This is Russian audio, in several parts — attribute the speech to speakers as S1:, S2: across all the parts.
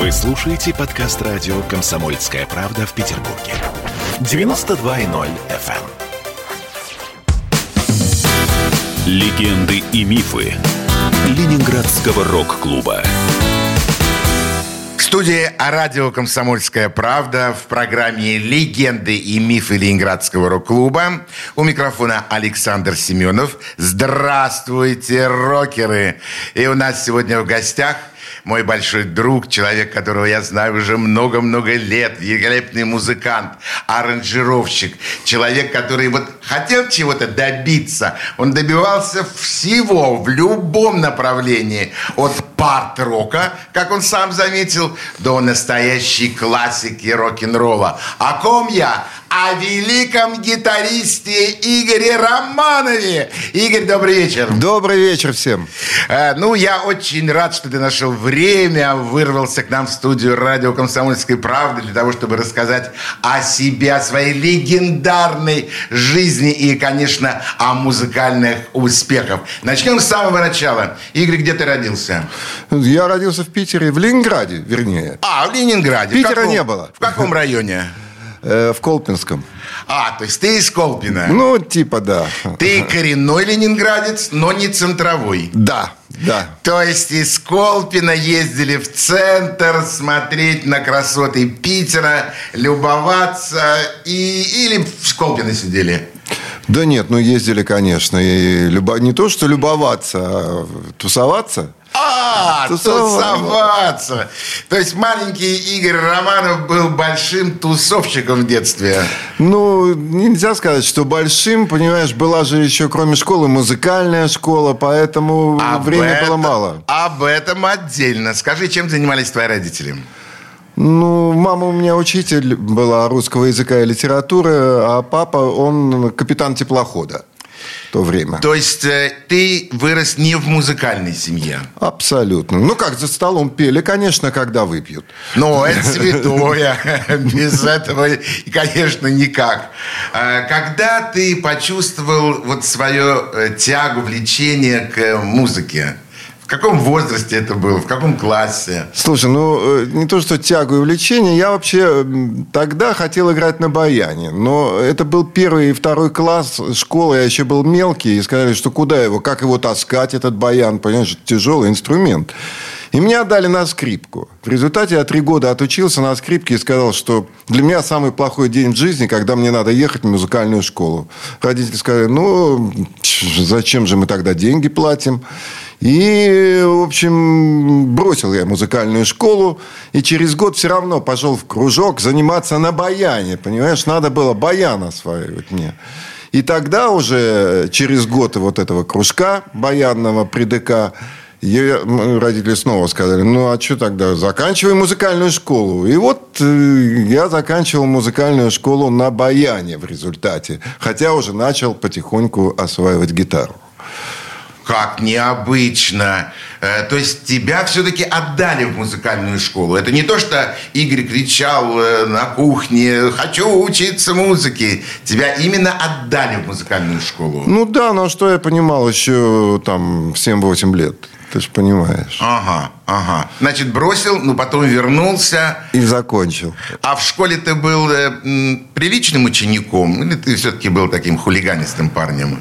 S1: Вы слушаете подкаст радио «Комсомольская правда» в Петербурге. 92.0 FM. эм. Легенды и мифы Ленинградского рок-клуба.
S2: В студии радио «Комсомольская правда» в программе «Легенды и мифы Ленинградского рок-клуба». У микрофона Александр Семенов. Здравствуйте, рокеры! И у нас сегодня в гостях мой большой друг, человек, которого я знаю уже много-много лет, великолепный музыкант, аранжировщик, человек, который вот хотел чего-то добиться, он добивался всего в любом направлении, от парт-рока, как он сам заметил, до настоящей классики рок-н-ролла. О ком я? О великом гитаристе Игоре Романове. Игорь, добрый вечер.
S3: Добрый вечер всем.
S2: Э, ну, я очень рад, что ты нашел время, вырвался к нам в студию радио «Комсомольской правды» для того, чтобы рассказать о себе, о своей легендарной жизни и, конечно, о музыкальных успехах. Начнем с самого начала. Игорь, где ты родился?
S3: Я родился в Питере, в Ленинграде, вернее.
S2: А, в Ленинграде. В
S3: Питера
S2: каком-
S3: не было.
S2: В каком районе?
S3: Э, в Колпинском.
S2: А, то есть ты из Колпина.
S3: Ну, типа, да.
S2: Ты коренной ленинградец, но не центровой.
S3: Да, да.
S2: То есть из Колпина ездили в центр смотреть на красоты Питера, любоваться и, или в Колпино сидели?
S3: Да нет, ну ездили, конечно. И любо... Не то, что любоваться, а тусоваться.
S2: А,
S3: Тусоваться.
S2: То есть маленький Игорь Романов был большим тусовщиком в детстве.
S3: Ну, нельзя сказать, что большим, понимаешь, была же еще, кроме школы, музыкальная школа, поэтому
S2: Об
S3: времени было мало.
S2: Об этом отдельно. Скажи, чем занимались твои родители?
S3: Ну, мама у меня учитель была русского языка и литературы, а папа, он капитан теплохода то время.
S2: То есть э, ты вырос не в музыкальной семье?
S3: Абсолютно. Ну как, за столом пели, конечно, когда выпьют.
S2: Ну, это святое. Без этого, конечно, никак. А Когда ты почувствовал вот свою э, тягу, влечение к музыке? Каком возрасте это было? В каком классе?
S3: Слушай, ну э, не то, что тягу и увлечение, я вообще тогда хотел играть на баяне. Но это был первый и второй класс школы, я еще был мелкий, и сказали, что куда его, как его таскать, этот баян, понимаешь, тяжелый инструмент. И меня отдали на скрипку. В результате я три года отучился на скрипке и сказал, что для меня самый плохой день в жизни, когда мне надо ехать в музыкальную школу. Родители сказали, ну, зачем же мы тогда деньги платим? И, в общем, бросил я музыкальную школу. И через год все равно пошел в кружок заниматься на баяне. Понимаешь, надо было баян осваивать мне. И тогда уже через год вот этого кружка баянного при ДК м, родители снова сказали, ну, а что тогда, заканчивай музыкальную школу. И вот э, я заканчивал музыкальную школу на баяне в результате. Хотя уже начал потихоньку осваивать гитару.
S2: Как необычно. Э, То есть тебя все-таки отдали в музыкальную школу. Это не то, что Игорь кричал э, на кухне «Хочу учиться музыке». Тебя именно отдали в музыкальную школу.
S3: Ну да, но что я понимал еще там в 7-8 лет. Ты же понимаешь.
S2: Ага, ага. Значит, бросил, но потом вернулся.
S3: И закончил.
S2: А в школе ты был э, приличным учеником? Или ты все-таки был таким хулиганистым парнем?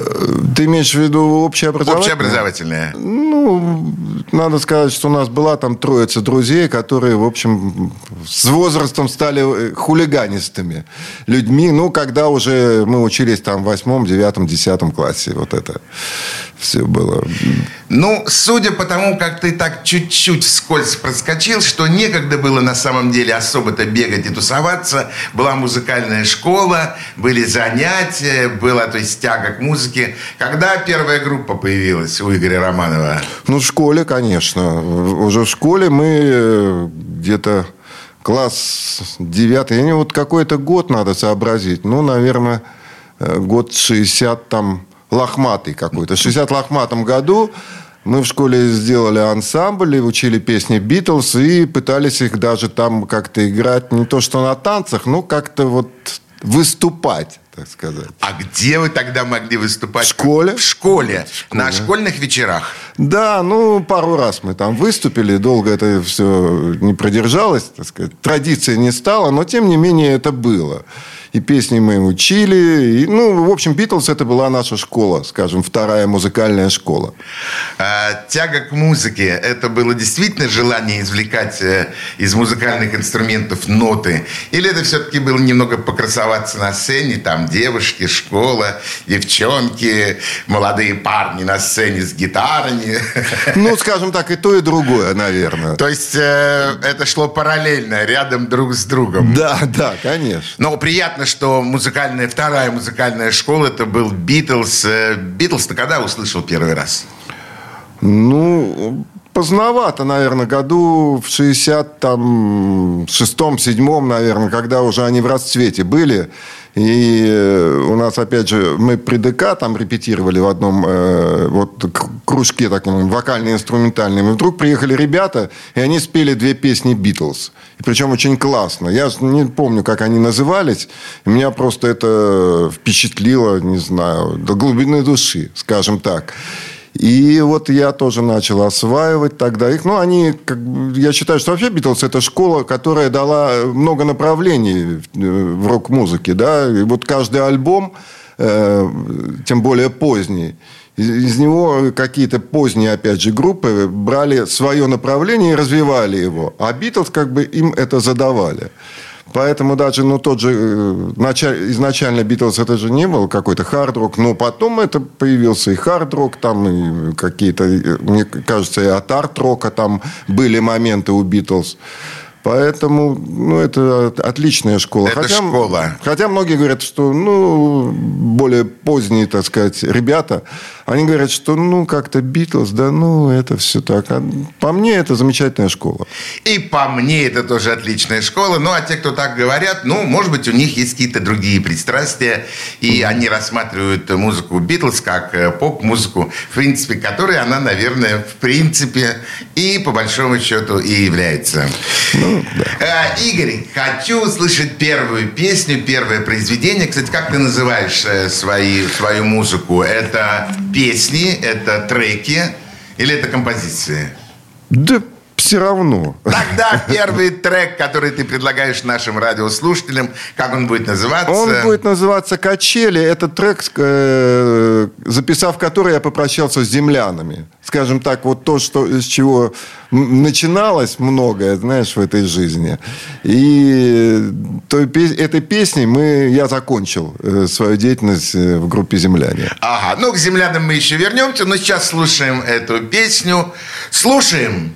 S3: Ты имеешь в виду общеобразовательное?
S2: Общеобразовательное.
S3: Ну, надо сказать, что у нас была там троица друзей, которые, в общем, с возрастом стали э, хулиганистыми людьми. Ну, когда уже мы учились там в восьмом, девятом, десятом классе. Вот это все было.
S2: Ну, судя по тому, как ты так чуть-чуть вскользь проскочил, что некогда было на самом деле особо-то бегать и тусоваться. Была музыкальная школа, были занятия, была, то есть, тяга к музыке. Когда первая группа появилась у Игоря Романова?
S3: Ну, в школе, конечно. Уже в школе мы э, где-то класс девятый. Я не вот какой-то год надо сообразить. Ну, наверное, э, год 60 там лохматый какой-то. В 60 лохматом году мы в школе сделали ансамбль, и учили песни Битлз и пытались их даже там как-то играть. Не то, что на танцах, но как-то вот выступать так сказать.
S2: А где вы тогда могли выступать?
S3: В школе.
S2: В школе. В школе. На школьных вечерах.
S3: Да, ну, пару раз мы там выступили. Долго это все не продержалось, так сказать. Традиции не стало, но, тем не менее, это было и песни мы учили. И, ну, в общем, Битлз это была наша школа, скажем, вторая музыкальная школа.
S2: А, тяга к музыке, это было действительно желание извлекать э, из музыкальных инструментов ноты? Или это все-таки было немного покрасоваться на сцене, там девушки, школа, девчонки, молодые парни на сцене с гитарами?
S3: Ну, скажем так, и то, и другое, наверное.
S2: То есть э, это шло параллельно, рядом друг с другом?
S3: Да, да, конечно.
S2: Но приятно понятно, что музыкальная, вторая музыкальная школа это был Битлз. Э, Битлз ты когда услышал первый раз?
S3: Ну, поздновато, наверное, году в 66-м, 7 наверное, когда уже они в расцвете были. И э, у нас, опять же, мы при ДК там репетировали в одном э, вот кружке таком вокально-инструментальном. И вдруг приехали ребята, и они спели две песни «Битлз». И причем очень классно. Я не помню, как они назывались. Меня просто это впечатлило, не знаю, до глубины души, скажем так. И вот я тоже начал осваивать тогда их. Ну, они, как, я считаю, что вообще Битлз это школа, которая дала много направлений в рок-музыке. Да? И вот каждый альбом, э, тем более поздний, из, из него какие-то поздние, опять же, группы брали свое направление и развивали его. А Битлз как бы им это задавали. Поэтому даже, ну, тот же, э, изначально Битлз это же не был какой-то хард-рок, но потом это появился и хард-рок, там, и какие-то, мне кажется, и от арт-рока там были моменты у Битлз. Поэтому, ну, это отличная школа.
S2: Это хотя, школа.
S3: Хотя многие говорят, что, ну, более поздние, так сказать, ребята, они говорят, что, ну, как-то Битлз, да, ну, это все так. А по мне, это замечательная школа.
S2: И по мне, это тоже отличная школа. Ну, а те, кто так говорят, ну, может быть, у них есть какие-то другие пристрастия, и они рассматривают музыку Битлз как э, поп-музыку, в принципе, которой она, наверное, в принципе, и по большому счету и является. Ну, да. Э, Игорь, хочу услышать первую песню, первое произведение. Кстати, как ты называешь э, свои, свою музыку? Это песни, это треки или это композиции?
S3: Да все равно.
S2: Тогда первый трек, который ты предлагаешь нашим радиослушателям, как он будет называться?
S3: Он будет называться «Качели». Это трек, э, записав который, я попрощался с землянами. Скажем так, вот то, что, с чего начиналось многое, знаешь, в этой жизни. И той, этой песней мы, я закончил э, свою деятельность э, в группе «Земляне».
S2: Ага, ну к «Землянам» мы еще вернемся, но сейчас слушаем эту песню. Слушаем.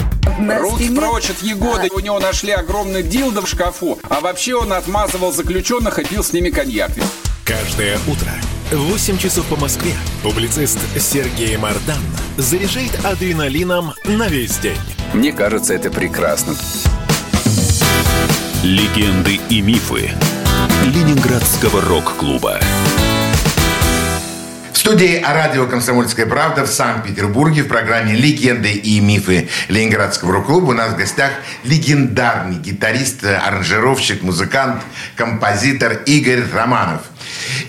S4: На
S5: Руки
S4: стене-
S5: прочь от Егоды. У него нашли огромный дилдо в шкафу. А вообще он отмазывал заключенных и пил с ними коньяк.
S6: Каждое утро в 8 часов по Москве публицист Сергей Мардан заряжает адреналином на весь день.
S5: Мне кажется, это прекрасно.
S1: Легенды и мифы Ленинградского рок-клуба.
S2: Студии радио «Комсомольская правда» в Санкт-Петербурге в программе «Легенды и мифы Ленинградского рок-клуба» у нас в гостях легендарный гитарист, аранжировщик, музыкант, композитор Игорь Романов.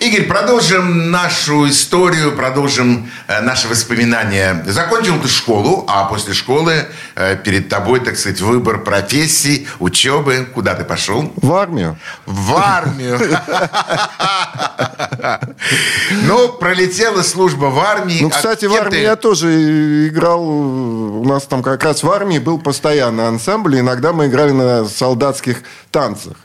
S2: Игорь, продолжим нашу историю, продолжим э, наши воспоминания. Закончил ты школу, а после школы э, перед тобой, так сказать, выбор профессии, учебы. Куда ты пошел?
S3: В армию.
S2: В армию. Ну, пролетела служба в армии.
S3: Ну,
S2: А
S3: кстати, в армии я тоже играл. У нас там как раз в армии был постоянный ансамбль. Иногда мы играли на солдатских танцах.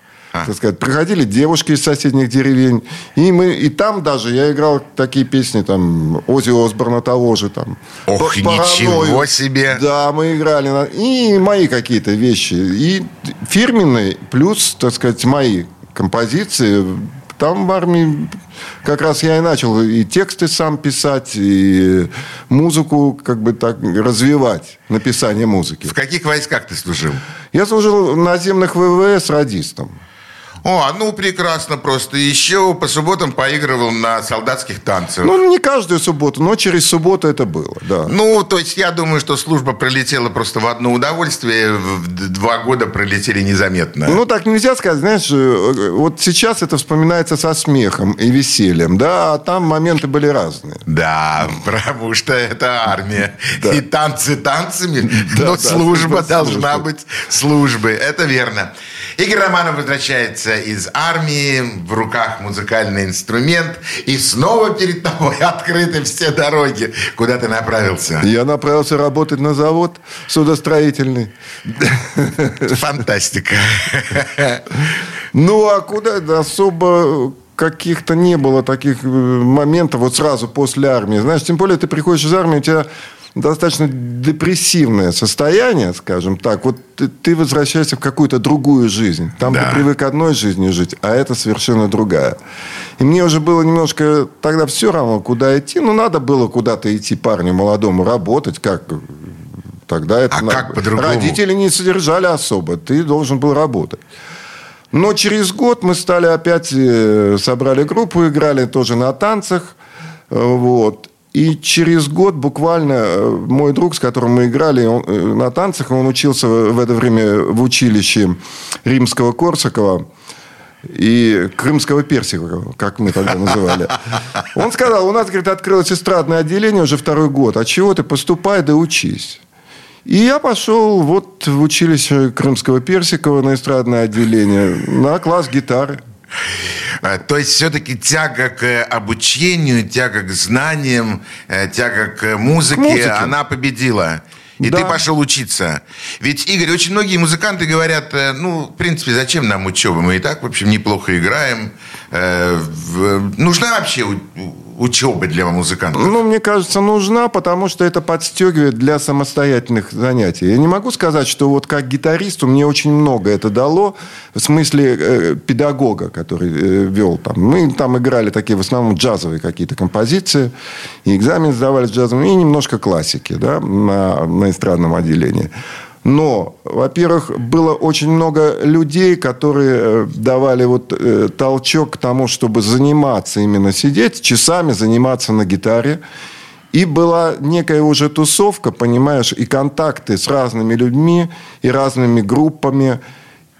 S2: А.
S3: Так сказать, приходили девушки из соседних деревень. И, мы, и там даже я играл такие песни, там, Ози Осборна того же. Там,
S2: Ох,
S3: «П- «Паранойю».
S2: ничего себе.
S3: Да, мы играли. на- И мои какие-то вещи. И фирменные, плюс, так сказать, мои композиции. Там в армии как раз я и начал и тексты сам писать, и музыку как бы так развивать, написание музыки.
S2: В каких войсках ты служил?
S3: Я служил в наземных ВВС радистом.
S2: О, ну прекрасно просто. Еще по субботам поигрывал на солдатских танцах. Ну,
S3: Ну, не каждую субботу, но через субботу это было, да.
S2: то есть я думаю, что служба пролетела просто в одно удовольствие. Два года пролетели незаметно.
S3: Ну, так нельзя сказать, знаешь, э, вот сейчас это вспоминается со смехом и весельем, да, а там моменты были разные.
S2: Да, потому что это армия.
S3: Да.
S2: И танцы танцами,
S3: Да,
S2: но
S3: да,
S2: служба
S3: служба
S2: должна
S3: службой.
S2: быть службой. Это верно. Игорь Романов возвращается из армии, в руках музыкальный инструмент, и снова перед тобой открыты все дороги. Куда ты направился?
S3: Я направился работать на завод судостроительный.
S2: Фантастика.
S3: Ну, а куда Да особо каких-то не было таких э, моментов вот сразу после армии. Знаешь, тем более ты приходишь из армии, у тебя достаточно депрессивное состояние, скажем так. Вот ты, возвращаешься в какую-то другую жизнь. Там
S2: Да.
S3: ты привык одной жизнью жить, а это совершенно другая. И мне уже было немножко тогда все равно, куда идти. Ну, надо было куда-то идти парню молодому работать, как Тогда это
S2: А
S3: надо
S2: как по-другому?
S3: Родители не содержали особо. Ты должен был работать. Но через год мы стали опять, э, собрали группу, играли тоже на танцах. Э, Вот. И через год буквально э, мой друг, с которым мы играли он, э, на танцах, он учился в это время в училище римского Корсакова и крымского персика, как мы тогда называли. Он сказал, у нас, говорит, открылось эстрадное отделение уже второй год. А чего ты? Поступай да учись. И я пошел вот в училище Крымского Персикова на эстрадное отделение на класс гитары.
S2: А, То есть все-таки тяга к обучению, тяга к знаниям, э, тяга к музыке,
S3: К музыке.
S2: она победила. И
S3: Да.
S2: ты пошел учиться. Ведь, Игорь, очень многие музыканты говорят, э, ну, в принципе, зачем нам учеба? Мы и так, в общем, неплохо играем. Э, Нужна вообще учеба для музыкантов?
S3: Ну, мне кажется, нужна, потому что это подстегивает для самостоятельных занятий. Я не могу сказать, что вот как гитаристу мне очень много это дало, в смысле э, педагога, который э, вел там. Мы там играли такие в основном джазовые какие-то композиции, и экзамен сдавали с джазом, и немножко классики да, на, на эстрадном отделении. Но, во-первых, было очень много людей, которые э, давали вот э, толчок к тому, чтобы заниматься именно сидеть, часами заниматься на гитаре. И была некая уже тусовка, понимаешь, и контакты с разными людьми, и разными группами.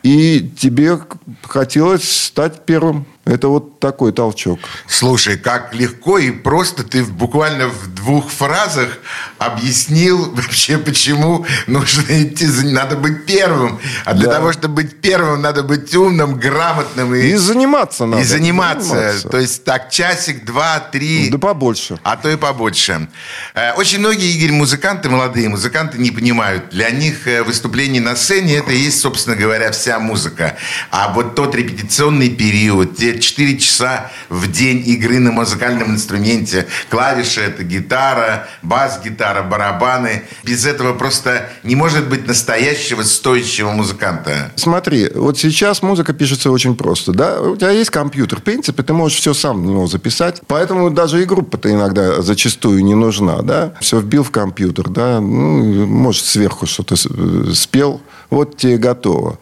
S3: И тебе хотелось стать первым. Это вот такой толчок.
S2: Слушай, как легко и просто ты буквально в двух фразах объяснил вообще, почему нужно идти, надо быть первым. А для да. того, чтобы быть первым, надо быть умным, грамотным.
S3: И, и заниматься надо.
S2: И заниматься. заниматься. То есть так, часик, два, три.
S3: Да побольше.
S2: А то и побольше. Э, очень многие, Игорь, музыканты, молодые музыканты не понимают. Для них э, выступление на сцене – это и есть, собственно говоря, вся музыка. А вот тот репетиционный период, те 4 часа в день игры на музыкальном инструменте. Клавиши – это гитара, бас-гитара, барабаны. Без этого просто не может быть настоящего стоящего музыканта.
S3: Смотри, вот сейчас музыка пишется очень просто. Да? У тебя есть компьютер. В принципе, ты можешь все сам в него записать. Поэтому даже и группа-то иногда зачастую не нужна. Да? Все вбил в компьютер. Да? Ну, может, сверху что-то спел. Вот тебе готово.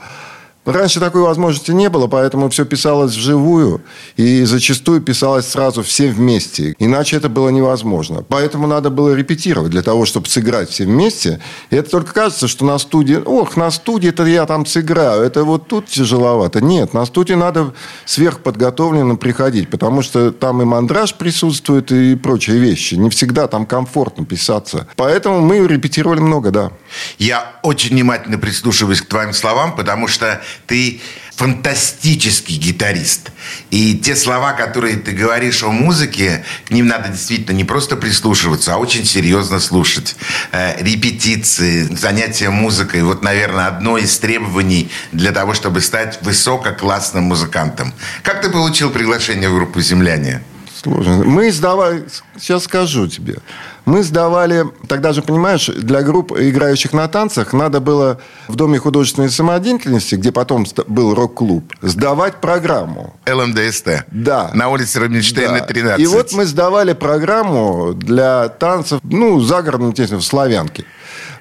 S3: Раньше такой возможности не было, поэтому все писалось вживую. И зачастую писалось сразу все вместе. Иначе это было невозможно. Поэтому надо было репетировать для того, чтобы сыграть все вместе. И это только кажется, что на студии... Ох, на студии это я там сыграю. Это вот тут тяжеловато. Нет, на студии надо сверхподготовленно приходить. Потому что там и мандраж присутствует, и прочие вещи. Не всегда там комфортно писаться. Поэтому мы репетировали много, да.
S2: Я очень внимательно прислушиваюсь к твоим словам, потому что ты фантастический гитарист. И те слова, которые ты говоришь о музыке, к ним надо действительно не просто прислушиваться, а очень серьезно слушать. Э, репетиции, занятия музыкой. Вот, наверное, одно из требований для того, чтобы стать высококлассным музыкантом. Как ты получил приглашение в группу «Земляне»?
S3: Сложно. Мы сдавали, сейчас скажу тебе. Мы сдавали, тогда же, понимаешь, для групп, играющих на танцах, надо было в Доме художественной самодеятельности, где потом был рок-клуб, сдавать программу.
S2: ЛМДСТ.
S3: Да.
S2: На улице Рубинштейна, да. 13.
S3: И вот мы сдавали программу для танцев, ну, загородным, естественно, в Славянке.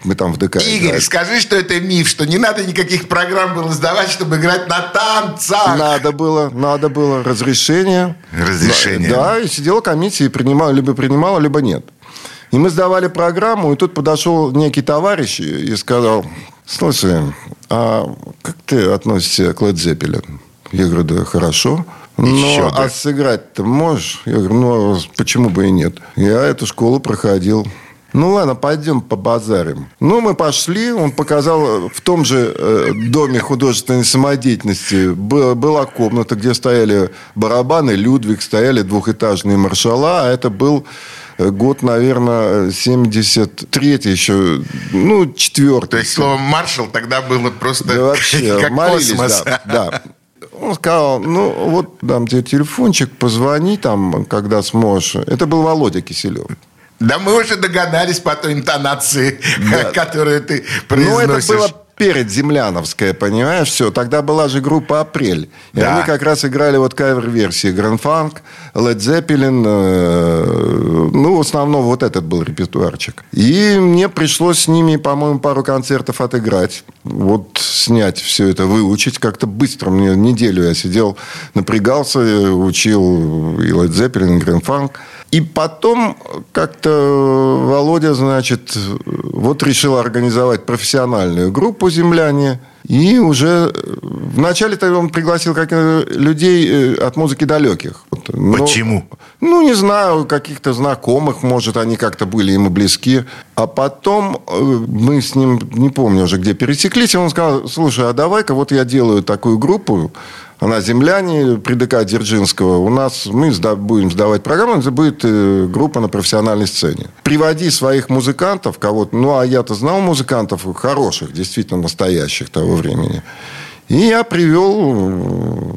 S3: Мы там в ДК
S2: Игорь, играли. скажи, что это миф, что не надо никаких программ было сдавать, чтобы играть на танцах.
S3: Надо было, надо было разрешение.
S2: Разрешение.
S3: Да, и сидела комиссия и принимала, либо принимала, либо нет. И мы сдавали программу, и тут подошел некий товарищ и сказал, слушай, а как ты относишься к Led Zeppelin? Я говорю, да хорошо. Да. а сыграть-то можешь? Я говорю, ну, а почему бы и нет? Я эту школу проходил. Ну ладно, пойдем побазарим. Ну, мы пошли, он показал в том же э, доме художественной самодеятельности была комната, где стояли барабаны, Людвиг, стояли двухэтажные маршала, а это был Э, год, наверное, 73-й еще, ну, четвертый.
S2: То есть слово «маршал» тогда было просто
S3: да, вообще, как молились, космос. Да, да. Он сказал, ну, вот дам тебе телефончик, позвони там, когда сможешь. Это был Володя Киселев.
S2: Да мы уже догадались по той интонации, да. которую ты произносишь. Ну, это было
S3: перед Земляновская, понимаешь, все. Тогда была же группа «Апрель». И да. они как раз играли вот кавер-версии Funk, Led Zeppelin. Э, ну, в основном вот этот был репертуарчик. И мне пришлось с ними, по-моему, пару концертов отыграть. Вот снять все это, выучить как-то быстро. Мне неделю я сидел, напрягался, учил и Led Zeppelin, и Funk. И потом как-то Володя, значит, вот решил организовать профессиональную группу «Земляне». И уже вначале он пригласил как людей э, от музыки далеких.
S2: Но, Почему?
S3: Ну, не знаю, каких-то знакомых, может, они как-то были ему близки. А потом э, мы с ним, не помню уже, где пересеклись, и он сказал, слушай, а давай-ка вот я делаю такую группу, она земляне при ДК Дзержинского. У нас мы сда, будем сдавать программу, это будет э, группа на профессиональной сцене. Приводи своих музыкантов, кого-то, ну, а я-то знал музыкантов хороших, действительно настоящих того времени. И я привел,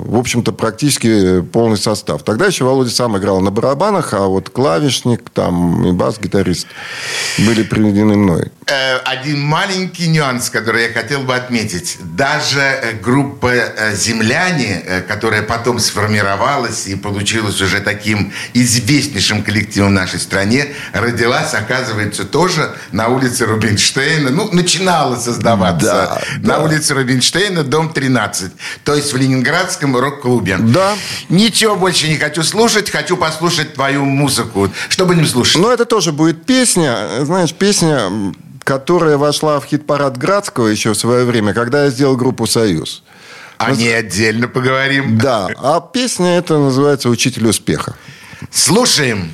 S3: в общем-то, практически полный состав. Тогда еще Володя сам играл на барабанах, а вот клавишник там и бас-гитарист были приведены мной.
S2: Э, один маленький нюанс, который я хотел бы отметить. Даже э, группа э, «Земляне», которая потом сформировалась и получилась уже таким известнейшим коллективом в нашей стране, родилась, оказывается, тоже на улице Рубинштейна. Ну, начинала создаваться да, на да. улице Рубинштейна, дом 13. То есть в Ленинградском рок-клубе.
S3: Да.
S2: Ничего больше не хочу слушать. Хочу послушать твою музыку. Что будем слушать?
S3: Ну, это тоже будет песня. Знаешь, песня, которая вошла в хит-парад Градского еще в свое время, когда я сделал группу «Союз».
S2: О ней отдельно поговорим.
S3: Да, а песня эта называется «Учитель успеха».
S2: Слушаем.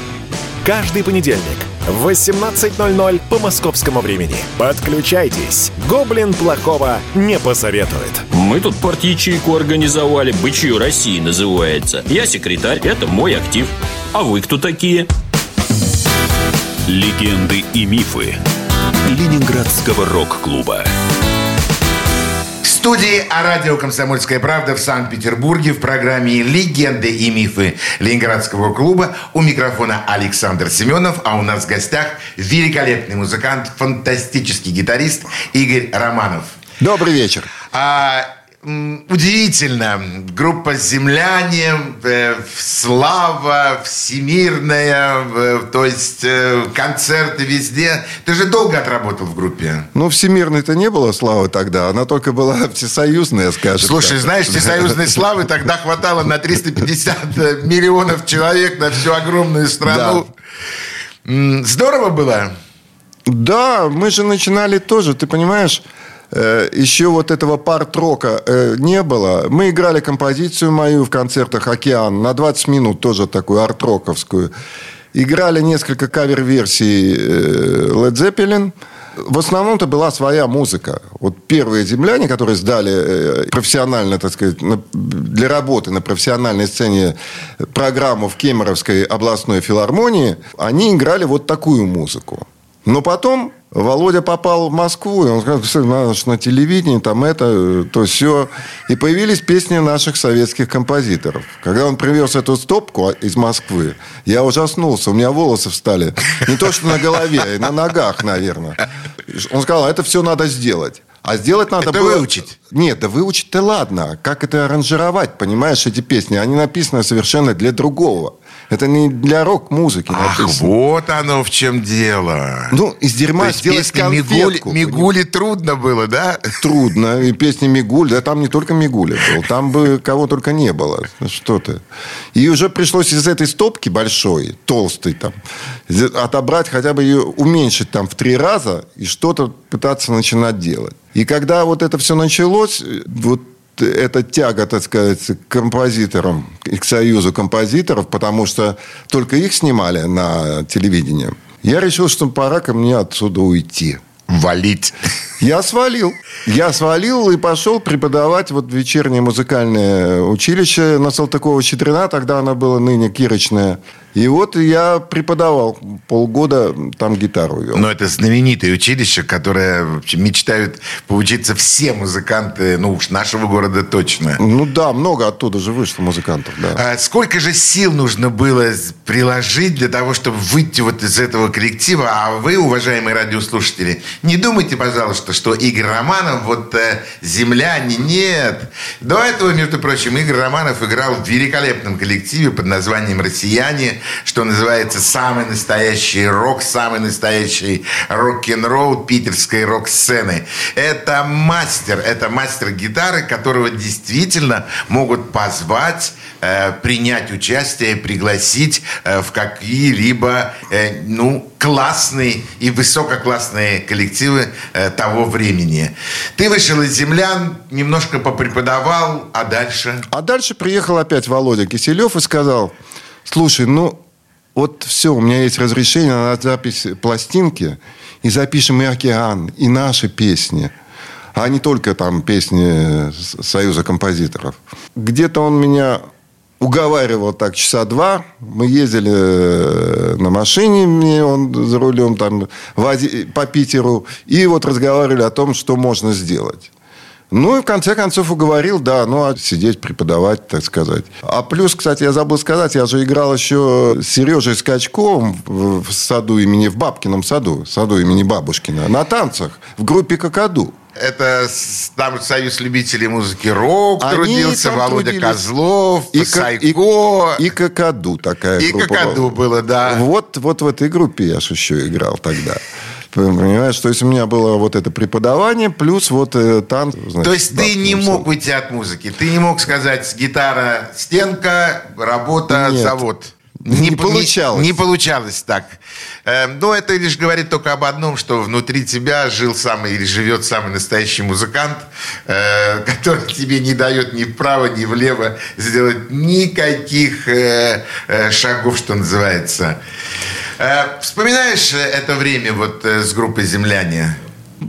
S6: Каждый понедельник в 18.00 по московскому времени. Подключайтесь. Гоблин плохого не посоветует.
S4: Мы тут партийчейку организовали. Бычью России называется. Я секретарь, это мой актив. А вы кто такие?
S1: Легенды и мифы Ленинградского рок-клуба.
S2: Студии о радио «Комсомольская правда» в Санкт-Петербурге в программе «Легенды и мифы Ленинградского клуба». У микрофона Александр Семенов, а у нас в гостях великолепный музыкант, фантастический гитарист Игорь Романов.
S3: Добрый вечер.
S2: А, удивительно. Группа «Земляне», э, «Слава», «Всемирная», э, то есть э, концерты везде. Ты же долго отработал в группе.
S3: Ну, всемирной-то не было славы тогда. Она только была всесоюзная, скажем
S2: Слушай,
S3: так.
S2: знаешь, всесоюзной славы тогда хватало на 350 миллионов человек на всю огромную страну. М, Здорово было.
S3: Да, мы же начинали тоже, ты понимаешь, еще вот этого парт-рока э, не было. Мы играли композицию мою в концертах «Океан» на 20 минут, тоже такую арт-роковскую. Играли несколько кавер-версий э, Led Zeppelin. В основном это была своя музыка. Вот первые земляне, которые сдали э, профессионально, так сказать, для работы на профессиональной сцене программу в Кемеровской областной филармонии, они играли вот такую музыку. Но потом Володя попал в Москву, и он сказал, надо на телевидении, там это, то все. И появились песни наших советских композиторов. Когда он привез эту стопку из Москвы, я ужаснулся, у меня волосы встали. Не то, что на голове, а на ногах, наверное. Он сказал, это все надо сделать. А сделать надо
S2: это
S3: было...
S2: выучить?
S3: Нет, да выучить-то ладно. Как это аранжировать, понимаешь, эти песни? Они написаны совершенно для другого. Это не для рок-музыки
S2: Ах,
S3: написано.
S2: вот оно в чем дело.
S3: Ну, из дерьма
S2: То
S3: сделать
S2: песни Мигули,
S3: конфетку.
S2: Мигули трудно было, да?
S3: Трудно. И песни Мигуль, да там не только Мигуля был, там бы кого только не было. Что ты. И уже пришлось из этой стопки большой, толстой там, отобрать, хотя бы ее уменьшить там в три раза и что-то пытаться начинать делать. И когда вот это все началось, вот эта тяга, так сказать, к композиторам и к союзу композиторов, потому что только их снимали на телевидении. Я решил, что пора ко мне отсюда уйти.
S2: Валить.
S3: Я свалил. Я свалил и пошел преподавать вот вечернее музыкальное училище на Салтыкова-Щедрина. Тогда она была ныне Кирочная. И вот я преподавал полгода, там гитару вел.
S2: Но это знаменитое училище, которое мечтают поучиться все музыканты, ну уж нашего города точно.
S3: Ну да, много оттуда же вышло музыкантов, да.
S2: А сколько же сил нужно было приложить для того, чтобы выйти вот из этого коллектива? А вы, уважаемые радиослушатели, не думайте, пожалуйста, что Игорь Романов, вот э, земляне, нет. До этого, между прочим, Игорь Романов играл в великолепном коллективе под названием «Россияне», что называется самый настоящий рок, самый настоящий рок-н-ролл питерской рок-сцены. Это мастер, это мастер гитары, которого действительно могут позвать, э, принять участие, пригласить э, в какие-либо, э, ну, классные и высококлассные коллективы э, того времени. Ты вышел из землян, немножко попреподавал, а дальше?
S3: А дальше приехал опять Володя Киселев и сказал, слушай, ну вот все, у меня есть разрешение на запись пластинки, и запишем и «Океан», и наши песни, а не только там песни Союза композиторов. Где-то он меня уговаривал так часа два. Мы ездили э, на машине, мне он за рулем там по Питеру, и вот разговаривали о том, что можно сделать. Ну, и в конце концов уговорил, да, ну, а сидеть, преподавать, так сказать. А плюс, кстати, я забыл сказать, я же играл еще с Сережей Скачковым в саду имени, в Бабкином саду, саду имени Бабушкина, на танцах, в группе «Какаду».
S2: Это там Союз любителей музыки рок Они трудился, Володя трудились. Козлов, и Сайко.
S3: И, и Какаду такая
S2: и
S3: группа.
S2: И Какаду было, да.
S3: Вот, вот в этой группе я же еще играл тогда. Понимаешь, то есть у меня было вот это преподавание, плюс вот э, танц.
S2: Значит, то есть ты не мог уйти от музыки? Ты не мог сказать, гитара, стенка, работа,
S3: Нет.
S2: завод?
S3: Не, не получалось.
S2: Не, не получалось так. Э, но это лишь говорит только об одном, что внутри тебя жил самый или живет самый настоящий музыкант, э, который тебе не дает ни вправо, ни влево сделать никаких э, э, шагов, что называется. Вспоминаешь это время вот с группой «Земляне»?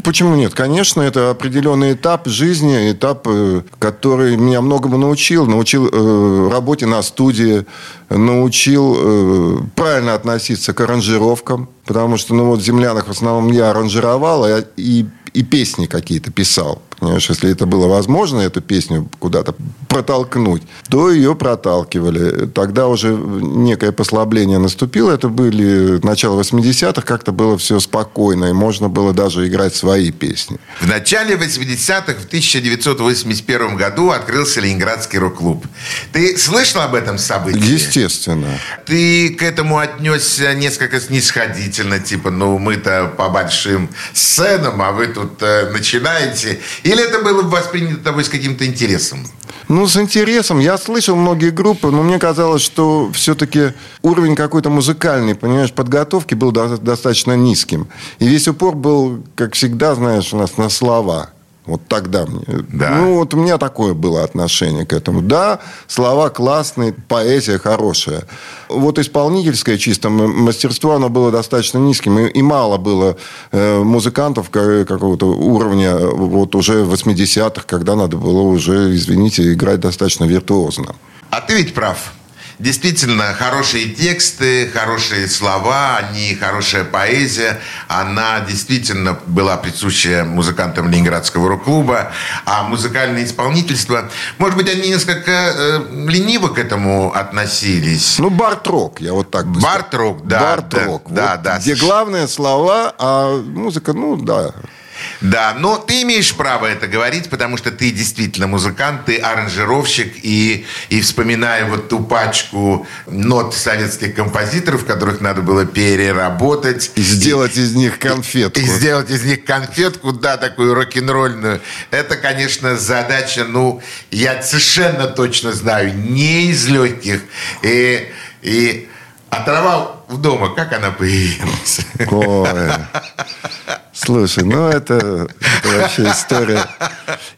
S3: Почему нет? Конечно, это определенный этап жизни, этап, э, который меня многому научил. Научил э, работе на студии, научил э, правильно относиться к аранжировкам. Потому что, ну вот, «Землянах» в основном я аранжировал а и, и песни какие-то писал. Понимаешь, если это было возможно, эту песню куда-то протолкнуть, то ее проталкивали. Тогда уже некое послабление наступило. Это были начало 80-х, как-то было все спокойно, и можно было даже играть свои песни.
S2: В начале 80-х, в 1981 году, открылся Ленинградский рок-клуб. Ты слышал об этом событии?
S3: Естественно.
S2: Ты к этому отнесся несколько снисходительно, типа, ну, мы-то по большим сценам, а вы тут э, начинаете. Или это было воспринято тобой с каким-то интересом?
S3: Ну, с интересом. Я слышал многие группы, но мне казалось, что все-таки уровень какой-то музыкальный, понимаешь, подготовки был достаточно низким. И весь упор был, как всегда, знаешь, у нас на слова. Вот тогда мне.
S2: Да.
S3: Ну, вот у меня такое было отношение к этому. Да, слова классные, поэзия хорошая. Вот исполнительское чисто мастерство, оно было достаточно низким. И, и мало было э, музыкантов какого-то уровня вот уже в 80-х, когда надо было уже, извините, играть достаточно виртуозно.
S2: А ты ведь прав. Действительно хорошие тексты, хорошие слова, они хорошая поэзия. Она действительно была присуща музыкантам Ленинградского рок-клуба. А музыкальное исполнительство, может быть, они несколько э, лениво к этому относились.
S3: Ну, барт-рок, я вот так бы
S2: Барт-рок, да.
S3: Барт-рок. Да, вот, да, да. Где главные слова, а музыка, ну, да,
S2: да, но ты имеешь право это говорить, потому что ты действительно музыкант, ты аранжировщик, и, и вспоминая вот ту пачку нот советских композиторов, которых надо было переработать.
S3: И сделать и, из них конфетку.
S2: И, и сделать из них конфетку, да, такую рок-н-ролльную. Это, конечно, задача, ну, я совершенно точно знаю, не из легких. И, и а трава в дома, как она появилась?
S3: Ой. Слушай, ну это, это вообще история.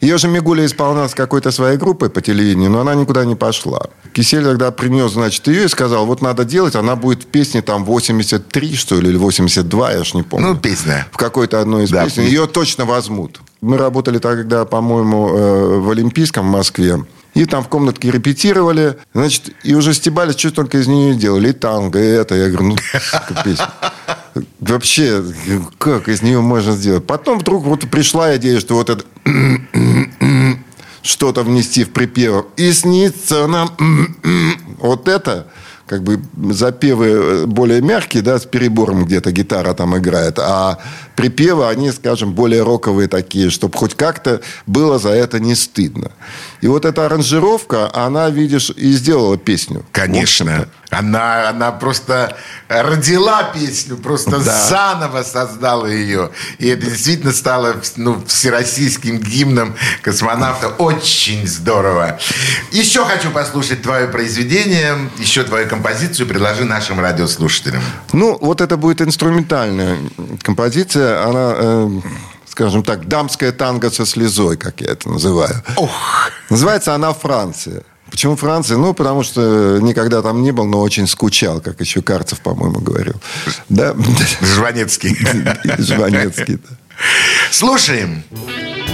S3: Ее же Мигуля исполняла с какой-то своей группой по телевидению, но она никуда не пошла. Кисель тогда принес, значит, ее и сказал, вот надо делать, она будет в песне там 83, что ли, или 82, я ж не помню.
S2: Ну, песня.
S3: В какой-то одной из да, песен. Ее точно возьмут. Мы работали тогда, по-моему, э, в Олимпийском в Москве. И там в комнатке репетировали. Значит, и уже стебались, что только из нее делали. И танго, и это. Я говорю, ну, песня. Вообще, как из нее можно сделать? Потом вдруг вот пришла идея, что вот это что-то внести в припев. И снится нам вот это как бы запевы э, более мягкие, да, с перебором где-то гитара там играет, а припевы, они, скажем, более роковые такие, чтобы хоть как-то было за это не стыдно. И вот эта аранжировка, она, видишь, и сделала песню.
S2: Конечно. Она, она просто родила песню, просто да. заново создала ее. И это действительно стало ну, всероссийским гимном космонавта. Очень здорово. Еще хочу послушать твое произведение, еще твою композицию. Предложи нашим радиослушателям.
S3: Ну, вот это будет инструментальная композиция. Она... Э скажем так, дамская танго со слезой, как я это называю.
S2: Ох.
S3: Называется она «Франция». Почему Франция? Ну, потому что никогда там не был, но очень скучал, как еще Карцев, по-моему, говорил. Да?
S2: Жванецкий.
S3: Жванецкий, да.
S2: Слушаем.
S1: Легенды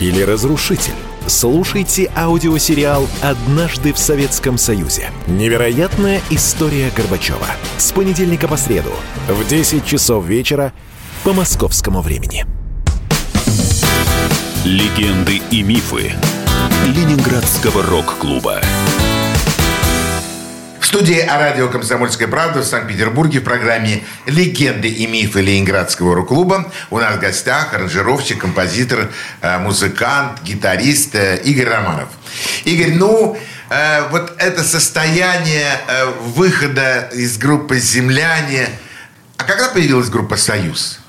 S6: или разрушитель? Слушайте аудиосериал «Однажды в Советском Союзе». Невероятная история Горбачева. С понедельника по среду в 10 часов вечера по московскому времени.
S1: Легенды и мифы Ленинградского рок-клуба.
S2: Студии о радио «Комсомольская правда» в Санкт-Петербурге в программе «Легенды и мифы Ленинградского рок-клуба» у нас в гостях аранжировщик, композитор, э, музыкант, гитарист э, Игорь Романов. Игорь, ну, э, вот это состояние выхода из группы «Земляне». А когда появилась группа «Союз»?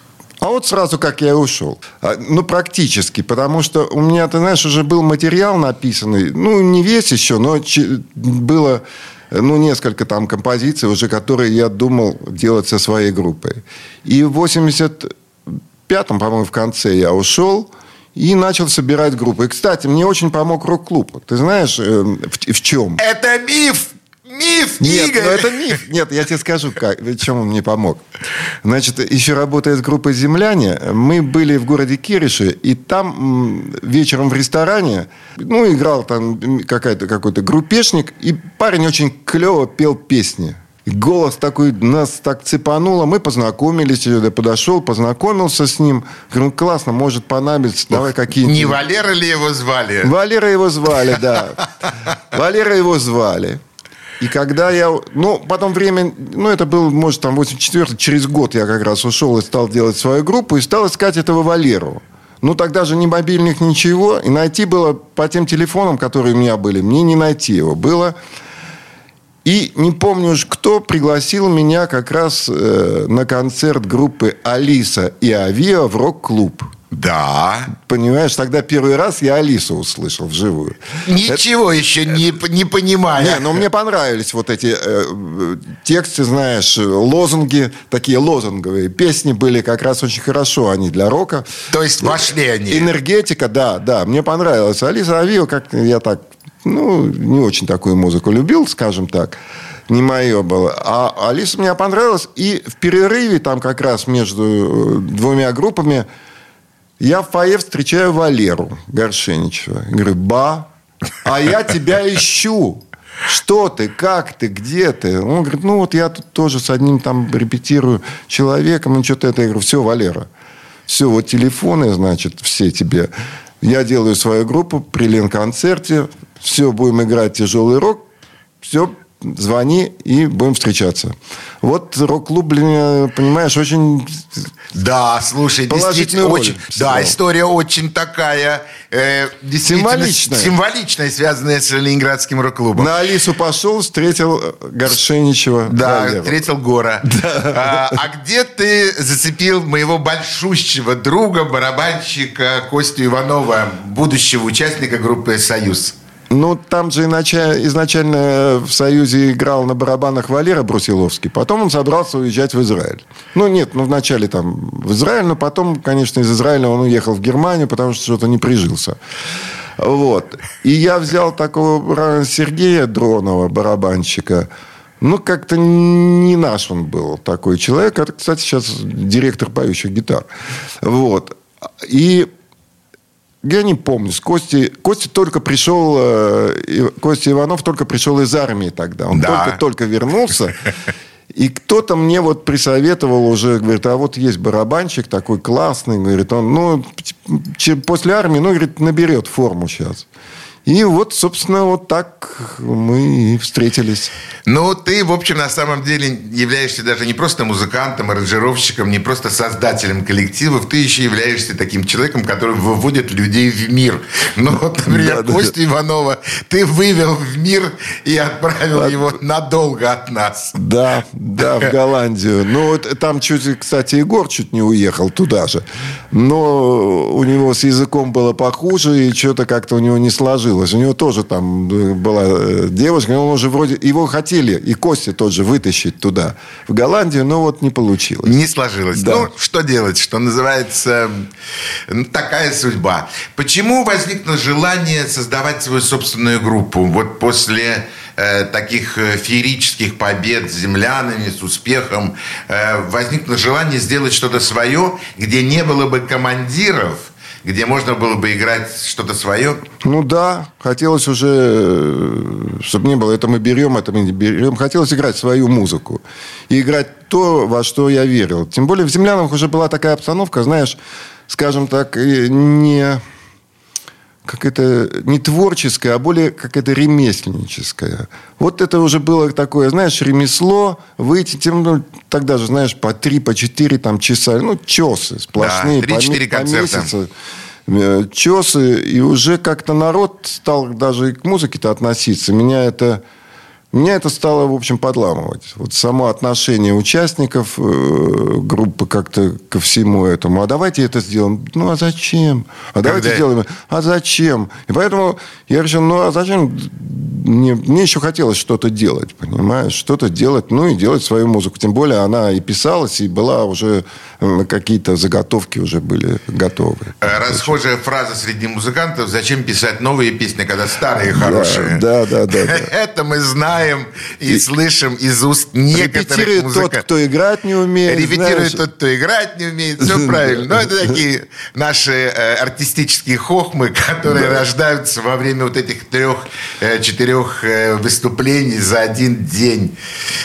S3: А вот сразу, как я ушел. А, ну, практически. Потому что у меня, ты знаешь, уже был материал написанный. Ну, не весь еще, но было ну, несколько там композиций уже, которые я думал делать со своей группой. И в 85-м, по-моему, в конце я ушел и начал собирать группу. И, кстати, мне очень помог рок-клуб. Ты знаешь, э, в, в чем?
S2: Это миф! Миф,
S3: Нет,
S2: Игорь!
S3: ну это миф. Нет, я тебе скажу, как, чем он мне помог. Значит, еще работая с группой «Земляне», мы были в городе Кирише, и там вечером в ресторане, ну, играл там какая-то, какой-то группешник, и парень очень клево пел песни. голос такой нас так цепануло. Мы познакомились, я подошел, познакомился с ним. Говорю, ну, классно, может понадобиться. Давай какие-нибудь...
S2: Не Валера ли его звали?
S3: Валера его звали, да. Валера его звали. И когда я... Ну, потом время... Ну, это был, может, там 84 через год я как раз ушел и стал делать свою группу. И стал искать этого Валеру. Ну, тогда же ни мобильных, ничего. И найти было по тем телефонам, которые у меня были. Мне не найти его было. И не помню уж, кто пригласил меня как раз э, на концерт группы «Алиса» и «Авиа» в рок-клуб.
S2: Да.
S3: Понимаешь, тогда первый раз я Алису услышал вживую.
S2: Ничего Это... еще не, не понимаю.
S3: Не, но мне понравились вот эти э, тексты, знаешь, лозунги, такие лозунговые. Песни были как раз очень хорошо, они для рока.
S2: То есть вошли они.
S3: Энергетика, да, да, мне понравилось. Алиса Авио, как я так, ну, не очень такую музыку любил, скажем так не мое было. А Алиса мне понравилась. И в перерыве там как раз между э, двумя группами я в фойе встречаю Валеру Горшеничева. Говорю, ба, а я тебя ищу. Что ты, как ты, где ты? Он говорит, ну вот я тут тоже с одним там репетирую человеком, ну что-то это. Я говорю, все, Валера, все, вот телефоны, значит, все тебе. Я делаю свою группу при Лен-концерте, все, будем играть тяжелый рок, все, звони и будем встречаться. Вот рок-клуб, блин, понимаешь, очень
S2: да, слушай, действительно очень, да, история очень такая э,
S3: символичная,
S2: символичная, связанная с Ленинградским рок-клубом.
S3: На Алису пошел, встретил Горшеничева.
S2: Да, Валеру. встретил Гора. Да. А, а где ты зацепил моего большущего друга, барабанщика Костю Иванова, будущего участника группы «Союз»?
S3: Ну, там же изначально в Союзе играл на барабанах Валера Брусиловский. Потом он собрался уезжать в Израиль. Ну, нет, ну, вначале там в Израиль, но потом, конечно, из Израиля он уехал в Германию, потому что что-то не прижился. Вот. И я взял такого Сергея Дронова, барабанщика. Ну, как-то не наш он был такой человек. Это, кстати, сейчас директор поющих гитар. Вот. И я не помню. С Кости, Костя только пришел, э, Костя Иванов только пришел из армии тогда. Он да. только-только вернулся. И кто-то мне вот присоветовал уже, говорит, а вот есть барабанщик такой классный, говорит, он, ну, после армии, ну, говорит, наберет форму сейчас. И вот, собственно, вот так мы и встретились.
S2: Ну, ты, в общем, на самом деле являешься даже не просто музыкантом, аранжировщиком, не просто создателем коллективов, ты еще являешься таким человеком, который выводит людей в мир. Ну, вот, например, да, Костю да. Иванова ты вывел в мир и отправил от... его надолго от нас.
S3: Да, да, в Голландию. Ну, вот там чуть, кстати, Егор чуть не уехал туда же. Но у него с языком было похуже, и что-то как-то у него не сложилось. У него тоже там была э, девушка, он уже вроде... Его хотели, и Костя тот же, вытащить туда, в Голландию, но вот не получилось.
S2: Не сложилось. Да. Ну, что делать? Что называется, такая судьба. Почему возникло желание создавать свою собственную группу? Вот после э, таких э, феерических побед с землянами, с успехом, э, возникло желание сделать что-то свое, где не было бы командиров, где можно было бы играть что-то свое?
S3: Ну да, хотелось уже, э, чтобы не было, это мы берем, это мы не берем. Хотелось играть свою музыку. И играть то, во что я верил. Тем более в «Землянах» уже была такая обстановка, знаешь, скажем так, не как это не творческое, а более как это ремесленническое. Вот это уже было такое, знаешь, ремесло, выйти, тем, ну, тогда же, знаешь, по три, по четыре там часа, ну, чесы сплошные.
S2: Да, 3-4
S3: по, концерта. По месяцу э, чесы, и уже как-то народ стал даже и к музыке-то относиться. Меня это меня это стало, в общем, подламывать. Вот само отношение участников э, группы как-то ко всему этому. А давайте это сделаем. Ну, а зачем? А давайте Когда... сделаем. А зачем? И поэтому я решил, ну, а зачем? Мне, мне еще хотелось что-то делать, понимаешь? Что-то делать, ну, и делать свою музыку. Тем более она и писалась, и была уже... Какие-то заготовки уже были готовы.
S2: Э, расхожая фраза среди музыкантов, зачем писать новые песни, когда старые хорошие?
S3: Да, да, да.
S2: Это мы знаем знаем и, и слышим из уст некоторых Репетирует
S3: музыкантов. тот, кто играть не умеет.
S2: Репетирует знаешь. тот, кто играть не умеет. Все правильно. Но это такие наши э, артистические хохмы, которые рождаются во время вот этих трех-четырех э, э, выступлений за один день.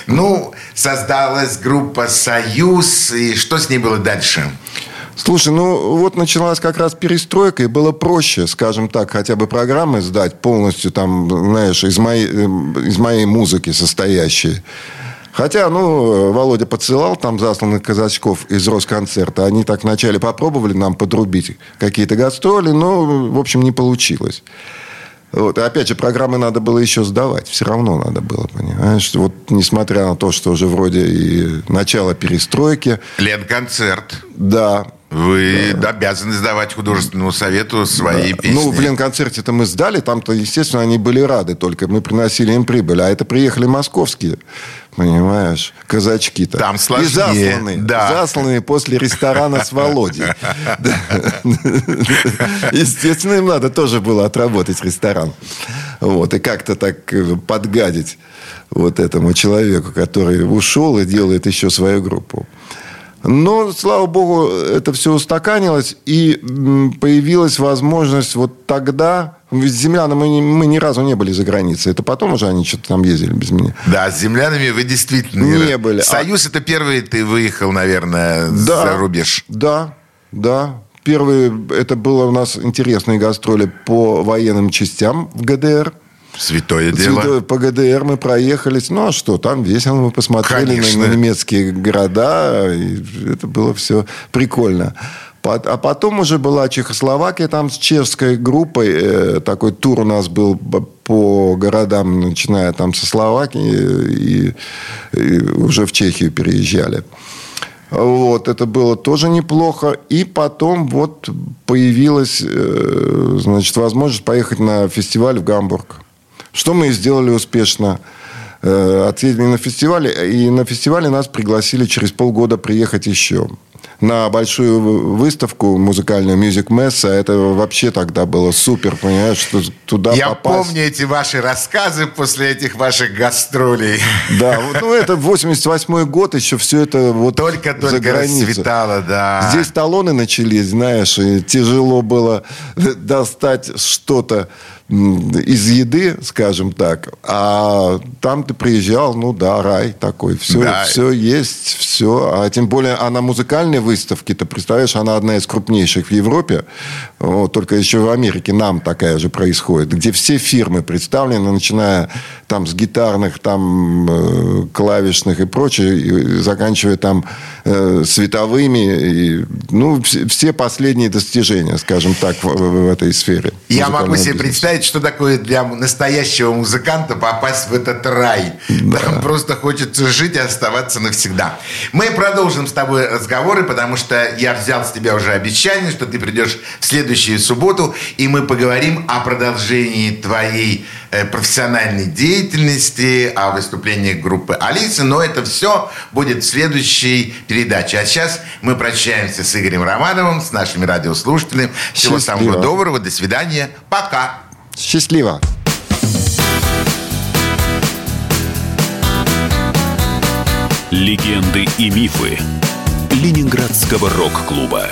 S2: Ну, создалась группа «Союз». И что с ней было дальше?
S3: Слушай, ну вот началась как раз перестройка, и было проще, скажем так, хотя бы программы сдать полностью там, знаешь, из моей, эм, из моей музыки состоящие. Хотя, ну, Володя подсылал там засланных казачков из Росконцерта. Они так вначале попробовали нам подрубить какие-то гастроли, но, в общем, не получилось. Вот. И опять же, программы надо было еще сдавать. Все равно надо было, понимаешь? Вот несмотря на то, что уже вроде и начало перестройки.
S2: Ленконцерт.
S3: Да.
S2: Вы да. обязаны сдавать художественному совету свои
S3: да.
S2: песни.
S3: Ну, в Ленконцерте-то мы сдали, там-то, естественно, они были рады только. Мы приносили им прибыль. А это приехали московские, понимаешь, казачки-то.
S2: Там сложнее. И
S3: засланные. Да. Засланные после ресторана с Володей. Естественно, им надо тоже было отработать ресторан. Вот, и как-то так э, подгадить вот этому человеку, который ушел и делает еще свою группу. Но, слава богу, это все устаканилось, и появилась возможность вот тогда... С землянами мы, мы ни разу не были за границей. Это потом уже они что-то там ездили без меня.
S2: Да, с землянами вы действительно
S3: не были.
S2: Союз а... это первый ты выехал, наверное, да, за рубеж.
S3: Да, да. Первый, это было у нас интересные гастроли по военным частям в ГДР.
S2: Святое дело. Святое,
S3: по ГДР мы проехались. Ну, а что, там весело мы посмотрели на, на немецкие города. И это было все прикольно. А потом уже была Чехословакия, там с чешской группой. Э, такой тур у нас был по городам, начиная там со Словакии. И, и уже в Чехию переезжали. Вот, это было тоже неплохо. И потом вот появилась, э, значит, возможность поехать на фестиваль в Гамбург. Что мы сделали успешно? Э, отъездили на фестивале, и на фестивале нас пригласили через полгода приехать еще на большую выставку музыкальную Music Mess. А это вообще тогда было супер, понимаешь, что туда
S2: Я
S3: попасть.
S2: помню эти ваши рассказы после этих ваших гастролей.
S3: Да, вот, ну это 88 год, еще все это вот
S2: Только-только расцветало, да.
S3: Здесь талоны начались, знаешь, и тяжело было достать что-то из еды, скажем так. А там ты приезжал, ну да, рай такой. Все, да. все есть, все. А тем более, а на музыкальной выставке, ты представляешь, она одна из крупнейших в Европе. Вот, только еще в Америке нам такая же происходит. Где все фирмы представлены, начиная там с гитарных, там э, клавишных и прочее, и заканчивая там э, световыми. И, ну, все последние достижения, скажем так, в, в этой сфере.
S2: Я могу себе бизнеса. Представить, что такое для настоящего музыканта попасть в этот рай. Да. Там просто хочется жить и оставаться навсегда. Мы продолжим с тобой разговоры, потому что я взял с тебя уже обещание, что ты придешь в следующую субботу, и мы поговорим о продолжении твоей э, профессиональной деятельности, о выступлениях группы Алисы, но это все будет в следующей передаче. А сейчас мы прощаемся с Игорем Романовым, с нашими радиослушателями. Всего Счастливо. самого доброго, до свидания, пока.
S3: Счастливо.
S1: Легенды и мифы Ленинградского рок-клуба.